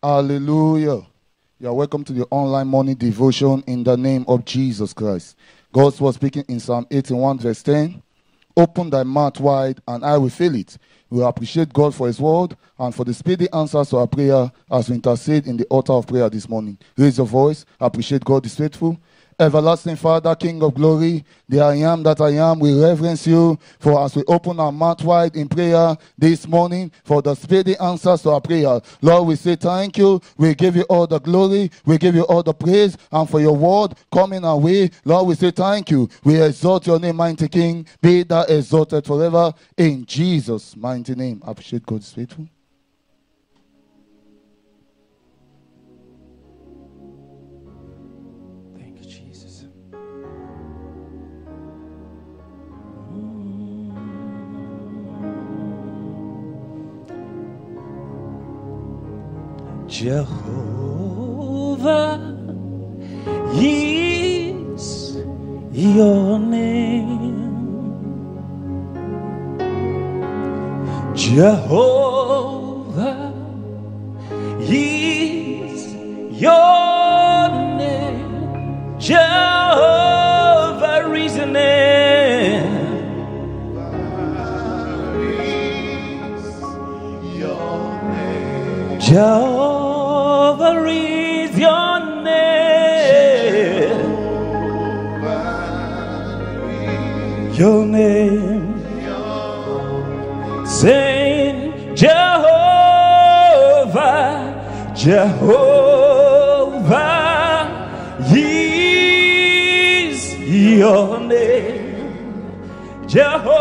Hallelujah. You are welcome to the online morning devotion in the name of Jesus Christ. God was speaking in Psalm 81, verse 10. Open thy mouth wide, and I will fill it. We appreciate God for His word and for the speedy answers to our prayer as we intercede in the altar of prayer this morning. Raise your voice. Appreciate God is faithful. Everlasting Father, King of glory, the I am that I am, we reverence you for as we open our mouth wide in prayer this morning for the speedy answers to our prayer. Lord, we say thank you. We give you all the glory. We give you all the praise and for your word coming our way. Lord, we say thank you. We exalt your name, mighty King. Be thou exalted forever in Jesus' mighty name. Appreciate God's faithful. Jehovah is your name. Jehovah is your name. Jehovah is your name. Jehovah Jehovah, is your name. Jehovah,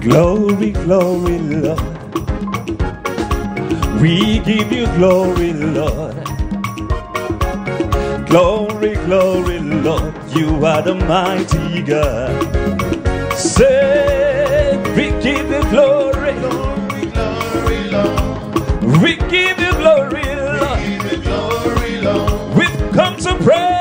Glory, glory, Lord. We give you glory, Lord. You are the mighty God. Say, we give you glory. We give you glory, Lord. We've come to praise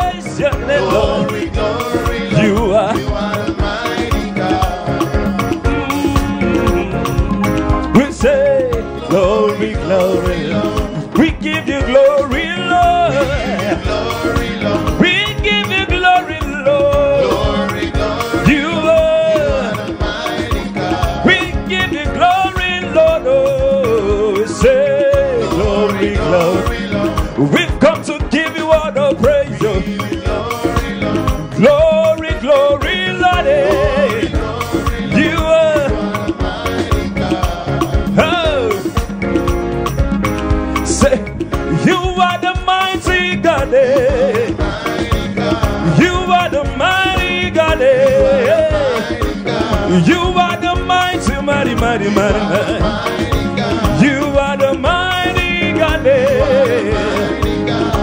You are the mighty, mighty, mighty, mighty, mighty. You are the mighty God.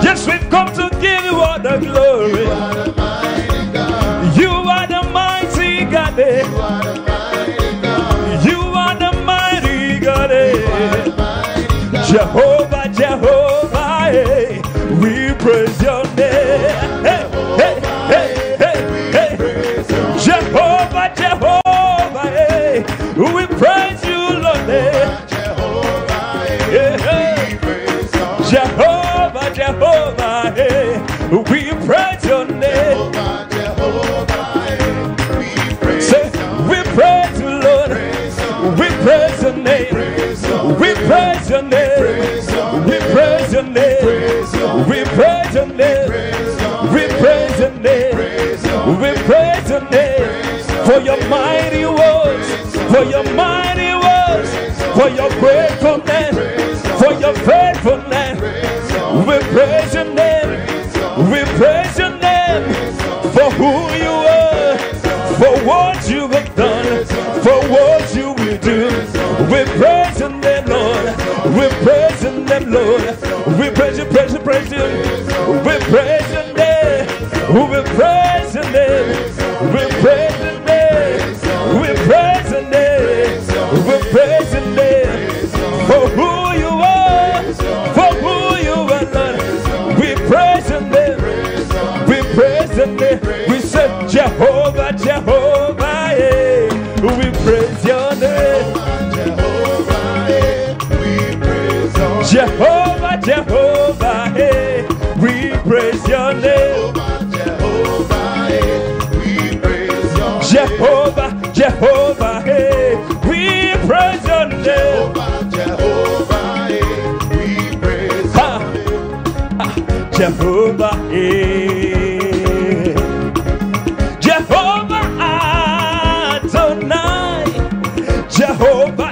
Yes, we've come to give you all the glory. You are the mighty God. You are the mighty God. eh. Jehovah, Jehovah, your gratefulness, for your faithfulness. We praise your name. We praise your name for who you are, for what you have done, for what you will do. We praise your name, Lord. We praise your name, Lord. We praise you, praise you, praise you. We praise your Jehovah, hey. Jehovah Adonai, Jehovah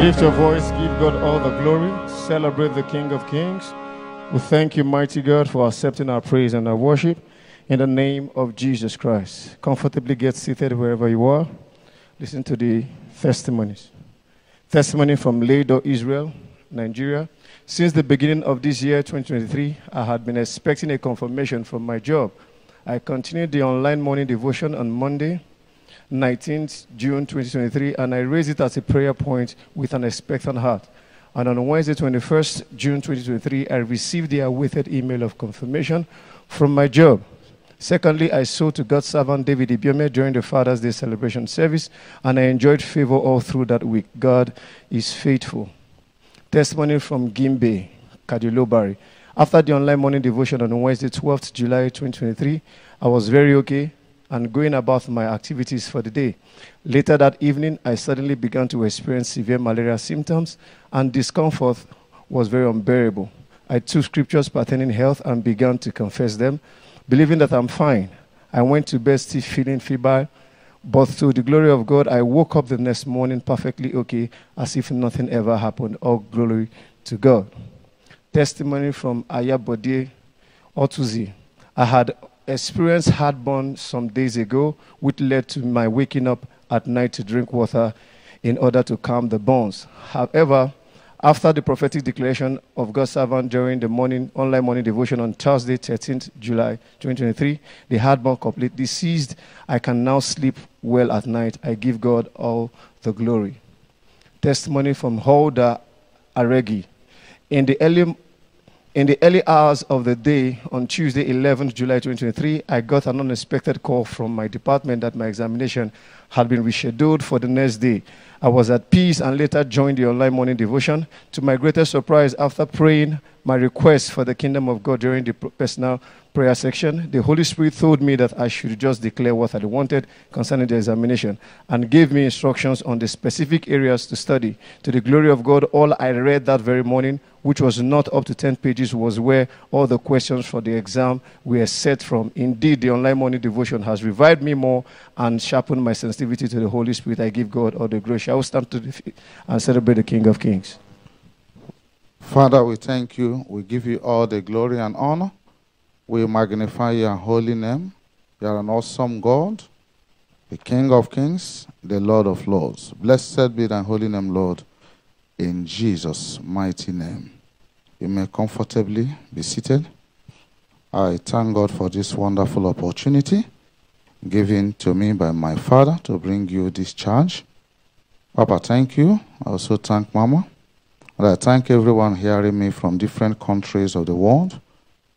Lift your voice, give God all the glory, celebrate the King of Kings. We thank you, mighty God, for accepting our praise and our worship in the name of Jesus Christ. Comfortably get seated wherever you are. Listen to the testimonies. Testimony from Lado, Israel, Nigeria. Since the beginning of this year, 2023, I had been expecting a confirmation from my job. I continued the online morning devotion on Monday, 19th June 2023, and I raised it as a prayer point with an expectant heart. And on Wednesday, 21st June 2023, I received the awaited email of confirmation from my job. Secondly, I sold to God's servant David Ibiyeomie during the Father's Day celebration service, and I enjoyed favor all through that week. God is faithful. Testimony from Gimbe, Kadilobari. After the online morning devotion on Wednesday, 12th July 2023, I was very okay and going about my activities for the day. Later that evening, I suddenly began to experience severe malaria symptoms, and discomfort was very unbearable. I took scriptures pertaining health and began to confess them, believing that I'm fine. I went to bed still feeling feeble, but to the glory of God, I woke up the next morning perfectly okay, as if nothing ever happened. All glory to God. Testimony from Ayabode Otuzi. I had experienced heartburn some days ago, which led to my waking up at night to drink water in order to calm the bones. However, after the prophetic declaration of God's servant during the morning online morning devotion on Thursday, 13th July 2023, the heartburn completely ceased. I can now sleep well at night. I give God all the glory. Testimony from Holda Aregi. In the early in the early hours of the day on Tuesday, 11th July 2023, I got an unexpected call from my department that my examination had been rescheduled for the next day. I was at peace and later joined the online morning devotion. To my greatest surprise, after praying my request for the kingdom of God during the personal prayer section, the Holy Spirit told me that I should just declare what I wanted concerning the examination and gave me instructions on the specific areas to study. To the glory of God, all I read that very morning, which was not up to 10 pages, was where all the questions for the exam were set from. Indeed, the online morning devotion has revived me more and sharpened my sensitivity to the Holy Spirit. I give God all the glory. Shall we stand to the feet and celebrate the King of Kings? Father, we thank you. We give you all the glory and honor. We magnify your holy name. You are an awesome God, the King of kings, the Lord of lords. Blessed be thy holy name, Lord, in Jesus' mighty name. You may comfortably be seated. I thank God for this wonderful opportunity given to me by my father to bring you this charge. Papa, thank you. I also thank Mama. And I thank everyone hearing me from different countries of the world.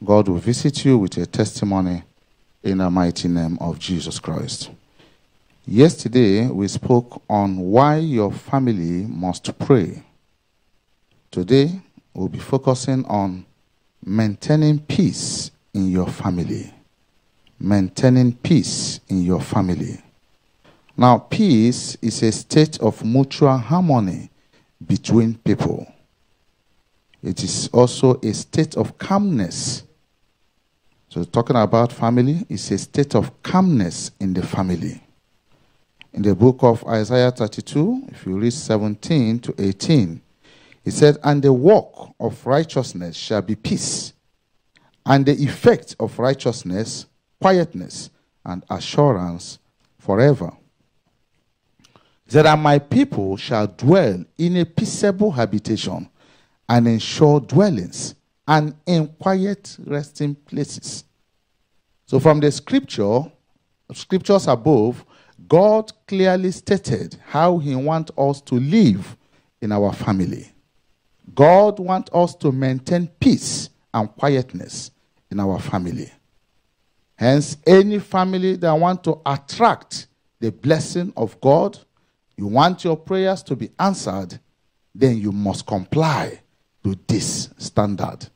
God will visit you with a testimony in the mighty name of Jesus Christ. Yesterday, we spoke on why your family must pray. Today, we'll be focusing on maintaining peace in your family. Maintaining peace in your family. Now, peace is a state of mutual harmony between people. It is also a state of calmness. So, talking about family is a state of calmness in the family. In the book of Isaiah 32, if you read 17 to 18, it said, And the work of righteousness shall be peace, and the effect of righteousness, quietness and assurance forever. He said, And my people shall dwell in a peaceable habitation, and in sure dwellings, and in quiet resting places. So, from the scripture, scriptures above, God clearly stated how He wants us to live in our family. God wants us to maintain peace and quietness in our family. Hence, any family that want to attract the blessing of God, you want your prayers to be answered, then you must comply to this standard.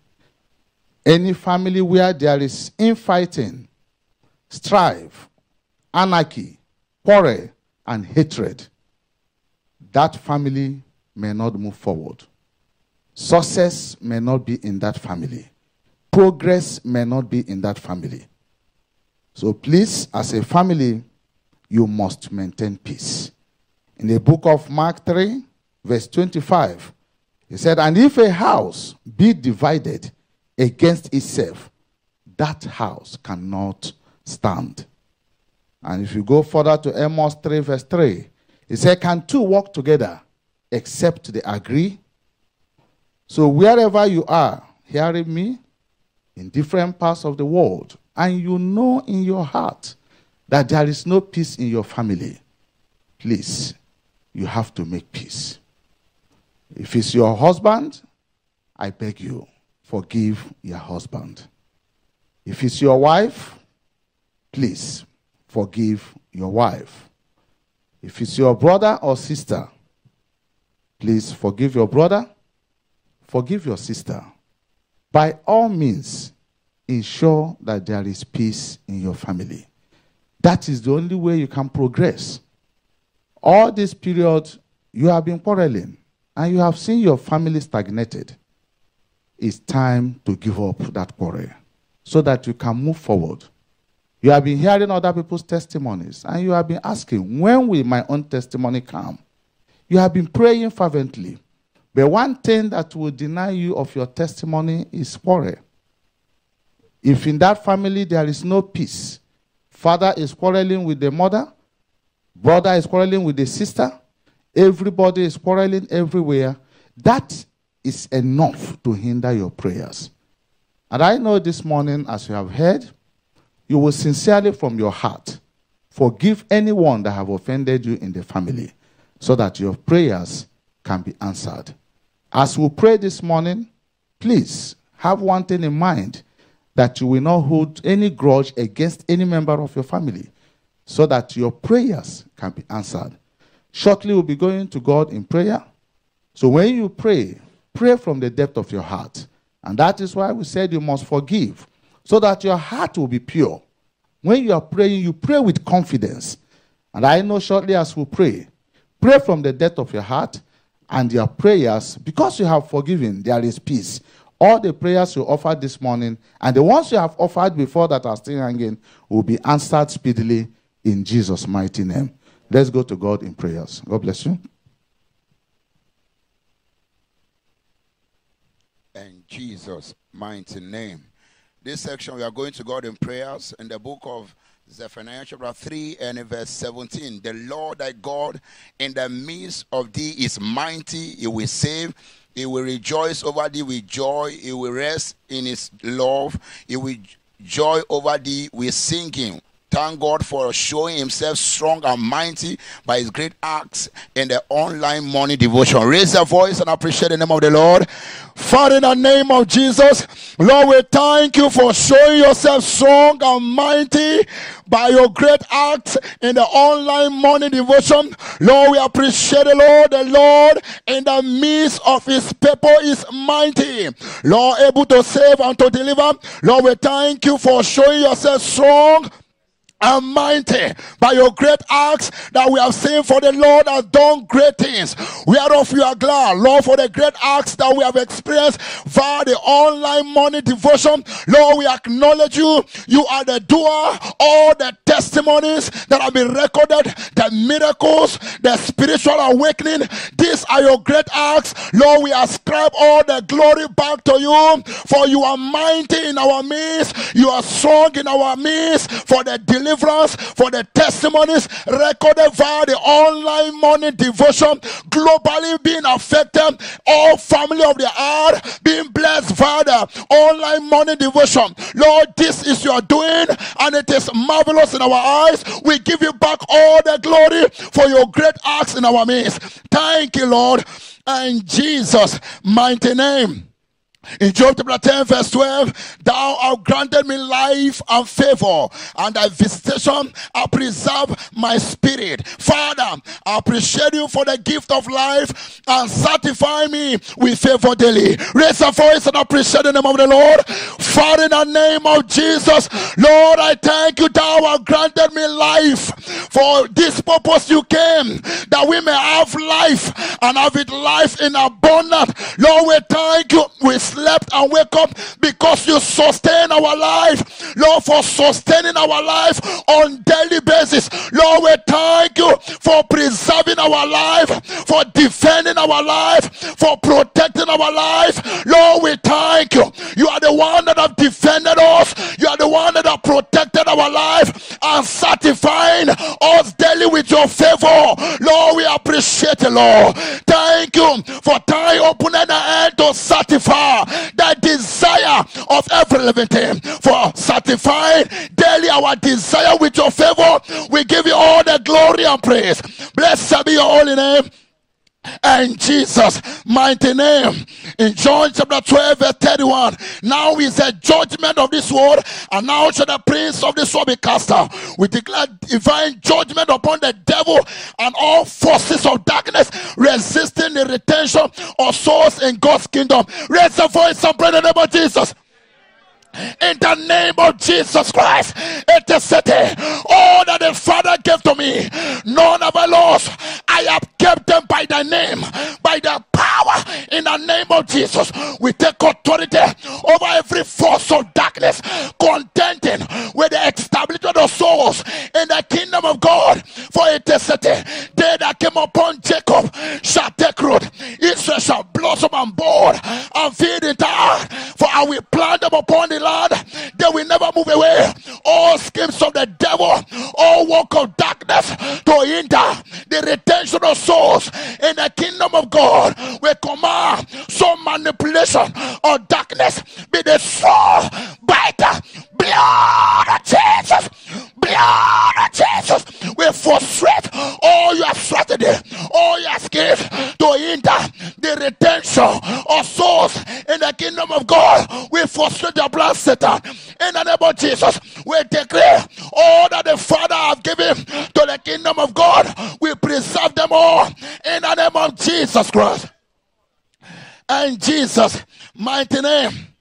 Any family where there is infighting, strife, anarchy, quarrel, and hatred, that family may not move forward. Success may not be in that family. Progress may not be in that family. So please, as a family, you must maintain peace. In the book of Mark 3, verse 25, he said, And if a house be divided against itself, that house cannot stand. And if you go further to Amos 3, verse 3, he said, Can two walk together except they agree? So wherever you are hearing me in different parts of the world, and you know in your heart that there is no peace in your family, please, you have to make peace. If it's your husband, I beg you, forgive your husband. If it's your wife, please forgive your wife. If it's your brother or sister, please forgive your brother, forgive your sister. By all means, ensure that there is peace in your family. That is the only way you can progress. All this period, you have been quarreling and you have seen your family stagnated. It's time to give up that quarrel so that you can move forward. You have been hearing other people's testimonies and you have been asking, when will my own testimony come? You have been praying fervently. But one thing that will deny you of your testimony is quarrel. If in that family there is no peace, father is quarreling with the mother, brother is quarreling with the sister, everybody is quarreling everywhere, that is enough to hinder your prayers. And I know this morning, as you have heard, you will sincerely from your heart forgive anyone that have offended you in the family so that your prayers can be answered. As we pray this morning, please have one thing in mind that you will not hold any grudge against any member of your family so that your prayers can be answered. Shortly, we'll be going to God in prayer. So when you pray, pray from the depth of your heart. And that is why we said you must forgive so that your heart will be pure. When you are praying, you pray with confidence. And I know shortly as we pray, pray from the depth of your heart and your prayers, because you have forgiven, there is peace all the prayers you offered this morning and the ones you have offered before that are still hanging will be answered speedily in Jesus' mighty name. Let's go to God in prayers. God bless you. In Jesus' mighty name. This section we are going to God in prayers in the book of Zephaniah chapter 3 and verse 17. The Lord thy God in the midst of thee is mighty, he will save. He will rejoice over thee with joy. He will rest in his love. He will joy over thee with singing. Thank God for showing himself strong and mighty by his great acts in the online morning devotion. Raise your voice and appreciate the name of the Lord. Father, in the name of Jesus, Lord, we thank you for showing yourself strong and mighty by your great acts in the online morning devotion. Lord, we appreciate the Lord. The Lord in the midst of his people is mighty. Lord, able to save and to deliver. Lord, we thank you for showing yourself strong and mighty by your great acts that we have seen for the Lord has done great things. Whereof we are glad, Lord, for the great acts that we have experienced via the online morning devotion. Lord, we acknowledge you. You are the doer. All the testimonies that have been recorded, the miracles, the spiritual awakening. These are your great acts. Lord, we ascribe all the glory back to you. For you are mighty in our midst. You are strong in our midst. For the deliverance, for the testimonies recorded via the online morning devotion, globally being affected, all family of the earth being blessed via the online morning devotion. Lord, this is your doing, and it is marvelous in our eyes. We give you back all the glory for your great acts in our midst. Thank you, Lord, And Jesus' mighty name. In Job chapter 10, verse 12, thou hast granted me life and favor, and thy visitation have preserved my spirit. Father, I appreciate you for the gift of life and satisfy me with favor daily. Raise a voice and appreciate the name of the Lord. Father, in the name of Jesus, Lord, I thank you, thou hast granted me life. For this purpose you came, that we may have life and have it life in abundance. Lord, we thank you. We slept and wake up because you sustain our life. Lord, for sustaining our life on daily basis. Lord, we thank you for preserving our life, for defending our life, for protecting our life. Lord, we thank you. You are the one that have defended us. You are the one that have protected our life and satisfying us daily with your favor. Lord, we appreciate you, Lord. Thank you for time opening the hand to satisfy the desire of every living thing. For satisfying daily our desire with your favor, we give you all the glory and praise. Blessed be your holy name and Jesus' mighty name. In John chapter 12, verse 31, now is the judgment of this world, and now shall the prince of this world be cast out. We declare divine judgment upon the devil and all forces of darkness resisting the retention of souls in God's kingdom. Raise a voice and pray the name of Jesus in the name of Jesus Christ. It is city. All that the Father gave to me, none of I lost. I have kept them by the name, by the power in the name of Jesus. We take authority over every force of darkness, contending establishment of souls in the kingdom of God. For it is. They that came upon Jacob shall take root. Israel shall blossom and bud and feed it out. For I will plant them upon the land, they will never move away. All schemes of the devil, all work of darkness to hinder the retention of souls in the kingdom of God. We command some manipulation of darkness be the blood of Jesus. Of Jesus. We frustrate all your strategy, all your schemes to hinder the retention of souls in the kingdom of God. We frustrate the blood Satan in the name of Jesus. We declare all that the Father have given to the kingdom of God. We preserve them all in the name of Jesus Christ. And Jesus' mighty name.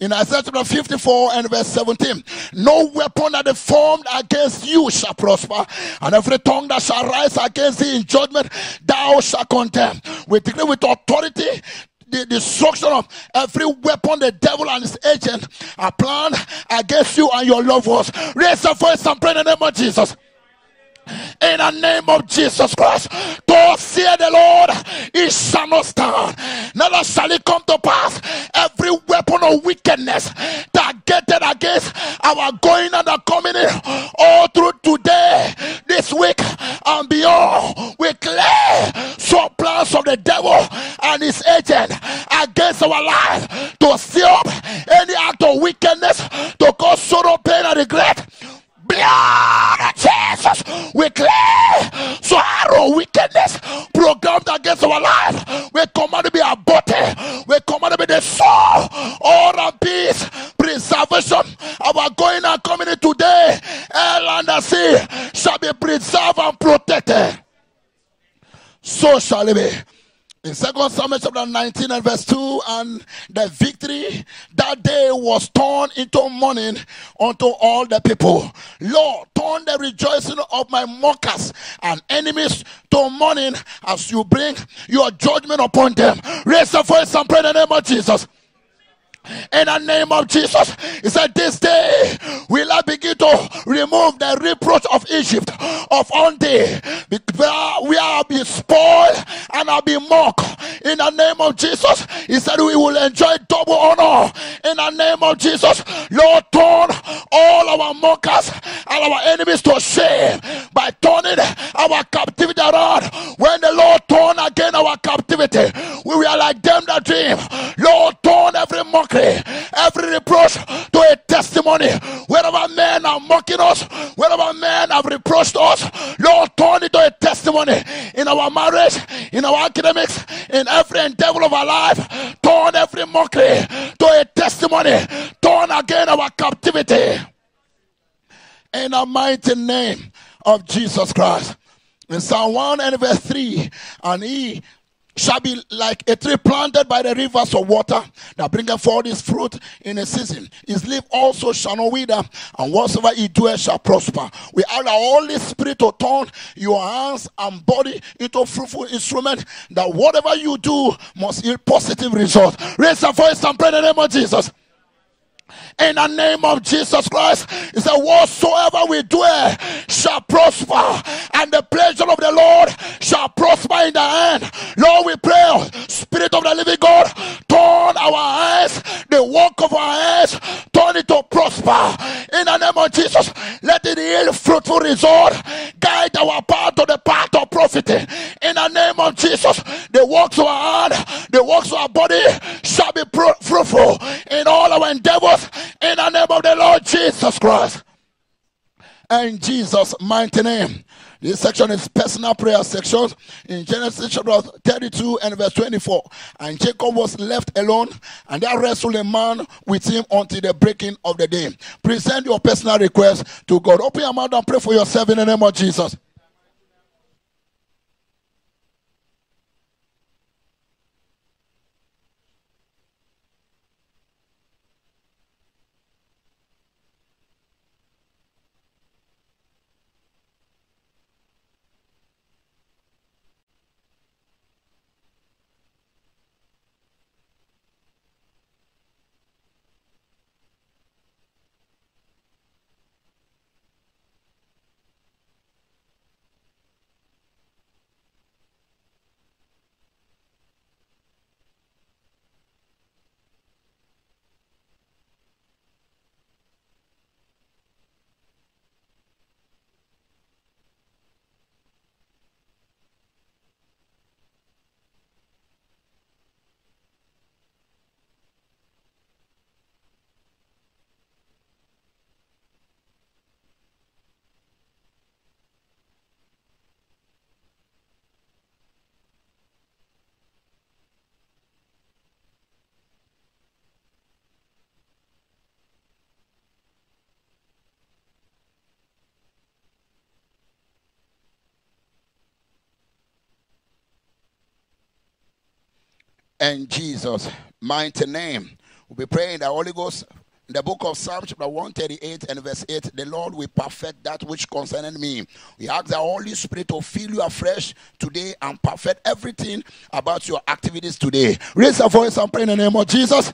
In Isaiah chapter 54 and verse 17, no weapon that is formed against you shall prosper, and every tongue that shall rise against thee in judgment, thou shalt condemn. We declare with authority the destruction of every weapon the devil and his agent are planned against you and your loved ones. Raise your voice and pray in the name of Jesus in the name of Jesus Christ. Saith the Lord, it shall not stand. Neither shall it come to pass. Every weapon of wickedness targeted against our going and our coming in all through today, this week, and beyond, we clear some plans of the devil and his agent against our life to seal against our life. We command to be aborted. We command to be destroyed. All our peace, preservation, our going and coming in today, hell and the sea shall be preserved and protected. So shall it be. In Second Samuel chapter 19 and verse 2, and the victory that day was turned into mourning unto all the people. Lord, turn the rejoicing of my mockers and enemies to mourning as you bring your judgment upon them. Raise your voice and pray in the name of Jesus in the name of Jesus. He said, This day will I begin to remove the reproach of Egypt of on day. We are be spoiled and I'll be mocked in the name of Jesus. He said, We will enjoy double honor in the name of Jesus. Lord, turn all our mockers and our enemies to shame by turning our captivity around. When the Lord turn again our captivity, we are like them that dream. Lord, turn every mocker mockery, every reproach to a testimony. Wherever men are mocking us, wherever men have reproached us, Lord, turn it to a testimony in our marriage, in our academics, in every endeavor of our life. Turn every mockery to a testimony. Turn again our captivity. In the mighty name of Jesus Christ. In Psalm 1 and verse 3, and he shall be like a tree planted by the rivers of water that bringeth forth his fruit in a season. His leaf also shall not wither, and whatsoever he doeth shall prosper. We ask the Holy Spirit to turn your hands and body into fruitful instrument that whatever you do must yield positive results. Raise your voice and pray in the name of Jesus in the name of Jesus Christ. He said, Whatsoever we do eh, shall prosper, and the pleasure of the Lord shall prosper in the end. Lord, we pray, oh, Spirit of the living God, turn our eyes, the work of our hands, turn it to prosper in the name of Jesus. Let it yield fruitful result, guide our path to the path of profit in the name of Jesus. The works of our hand, the works of our body shall be fruitful in all our endeavors in the name of the Lord Jesus Christ. And Jesus' mighty name. This section is personal prayer section in Genesis chapter 32 and verse 24. And Jacob was left alone, and there wrestled a man with him until the breaking of the day. Present your personal request to God. Open your mouth and pray for yourself in the name of Jesus. And Jesus' mighty name. We'll be praying the Holy Ghost. In the book of Psalms, chapter 138 and verse 8, the Lord will perfect that which concerned me. We ask the Holy Spirit to fill you afresh today and perfect everything about your activities today. Raise your voice and pray in the name of Jesus.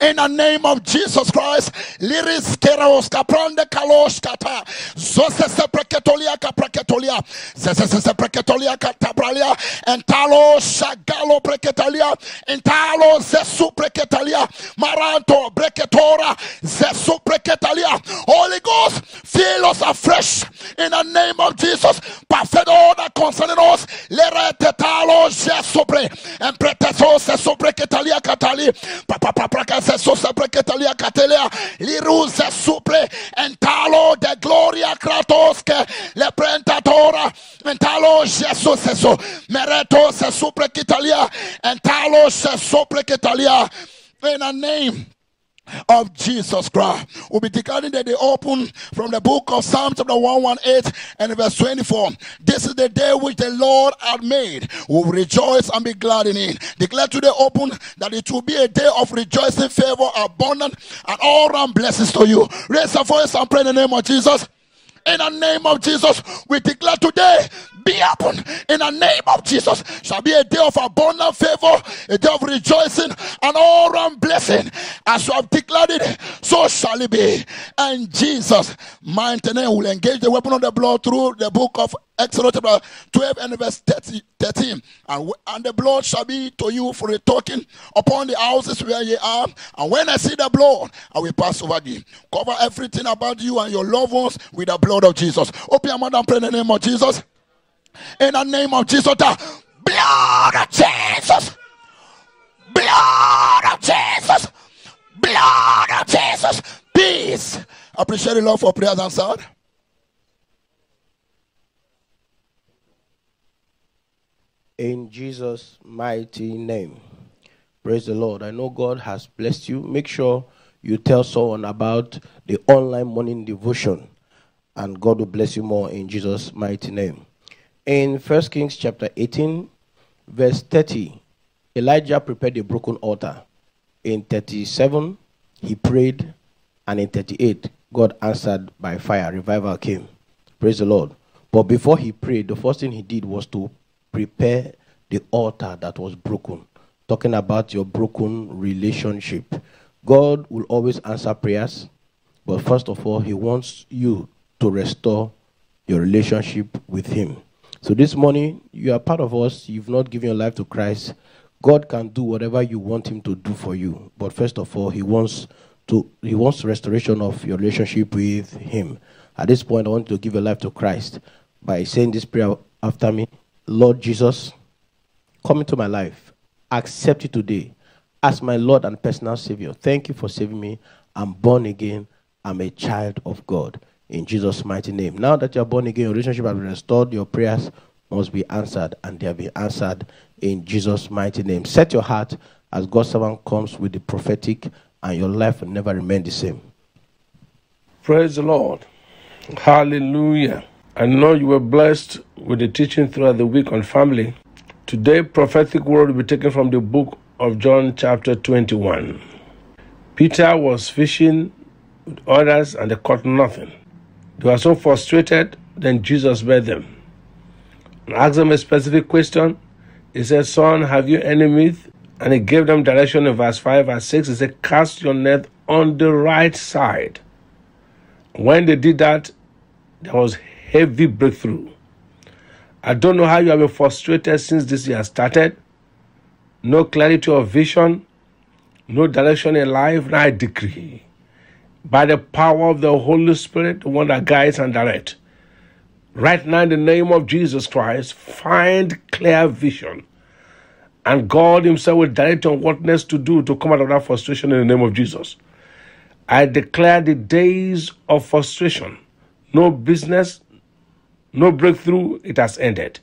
In the name of Jesus Christ. Liris keros kaprande kalos kata. Zose se preketolia kapreketolia. Zese se preketolia katabralia. Entalo shagalo preketalia. Entalo zesu preketalia. Maranto breketora. Zesu preketalia. Holy Ghost, fill us afresh in the name of Jesus. Perfect that concerning us. Lere tetalo jesupre. And preteso se supreketalia katali. Papa papa se sopreketalia katelia. Liru se supre. Entalo de gloria kratos que le prentatora. Entalo Jesus eso. Mereto se supreketalia. Entalo se supreketalia. In the name of Jesus Christ. We'll be declaring that they open from the book of Psalm chapter 118 and verse 24. This is the day which the Lord had made. We'll rejoice and be glad in it. Declare today open that it will be a day of rejoicing, favor, abundant, and all round blessings to you. Raise your voice and pray in the name of Jesus. In the name of Jesus, we declare today be open in the name of Jesus. Shall be a day of abundant favor, a day of rejoicing, and all round blessing. As you have declared it, so shall it be. And Jesus, mighty name, will engage the weapon of the blood through the book of Exodus chapter 12 and verse 30, 13. And, and the blood shall be to you for a token upon the houses where ye are. And when I see the blood, I will pass over thee. Cover everything about you and your loved ones with the blood of Jesus. Open your mouth and pray in the name of Jesus. In the name of Jesus, the blood of Jesus. Blood of Jesus. Blood of Jesus. Peace. Appreciate the Lord for prayers answered. in Jesus' mighty name. Praise the Lord. I know God has blessed you. Make sure you tell someone about the online morning devotion, and God will bless you more in Jesus' mighty name. In 1 Kings chapter 18, verse 30, Elijah prepared a broken altar. In 37, he prayed, and in 38, God answered by fire. Revival came. Praise the Lord. But before he prayed, the first thing he did was to prepare the altar that was broken. Talking about your broken relationship. God will always answer prayers, but first of all, He wants you to restore your relationship with Him. So this morning, you are part of us, you've not given your life to Christ. God can do whatever you want Him to do for you. But first of all, He wants to He wants restoration of your relationship with Him. At this point, I want you to give your life to Christ by saying this prayer after me. Lord Jesus, come into my life. Accept it today as my Lord and personal Savior. Thank you for saving me. I'm born again. I'm a child of God. In Jesus' mighty name. Now that you're born again, your relationship has been restored, your prayers must be answered, and they have been answered in Jesus' mighty name. Set your heart as God's servant comes with the prophetic, and your life will never remain the same. Praise the Lord. Hallelujah. I know you were blessed with the teaching throughout the week on family. Today, prophetic word will be taken from the book of John, chapter 21. Peter was fishing with others and they caught nothing. They were so frustrated, then Jesus met them and asked them a specific question. He said, Son, have you any meat? And he gave them direction in verse 5 verse 6. He said, Cast your net on the right side. When they did that, there was heavy breakthrough. I don't know how you have been frustrated since this year started. No clarity of vision, no direction in life. Now I decree, by the power of the Holy Spirit, the one that guides and directs, right now in the name of Jesus Christ, find clear vision. And God Himself will direct on what next to do to come out of that frustration in the name of Jesus. I declare the days of frustration, no business, no breakthrough, it has ended.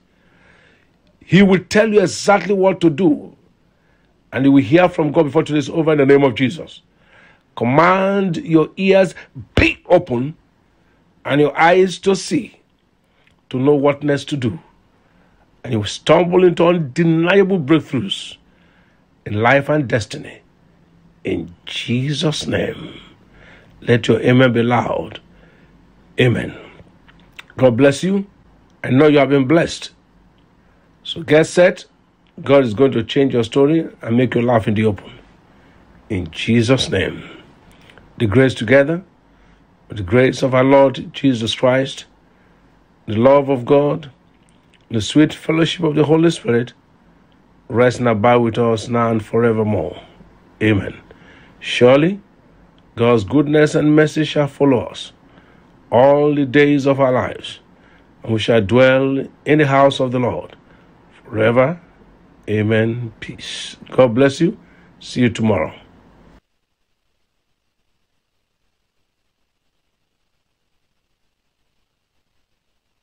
He will tell you exactly what to do, and you will hear from God before today is over in the name of Jesus. Command your ears be open and your eyes to see, to know what next to do. And you will stumble into undeniable breakthroughs in life and destiny. In Jesus' name, let your amen be loud. Amen. God bless you. I know you have been blessed. So get set. God is going to change your story and make you laugh in the open. In Jesus' name. The grace together, the grace of our Lord Jesus Christ, the love of God, the sweet fellowship of the Holy Spirit, rest and abide with us now and forevermore. Amen. Surely, God's goodness and mercy shall follow us all the days of our lives, and we shall dwell in the house of the Lord forever. Amen. Peace. God bless you. See you tomorrow.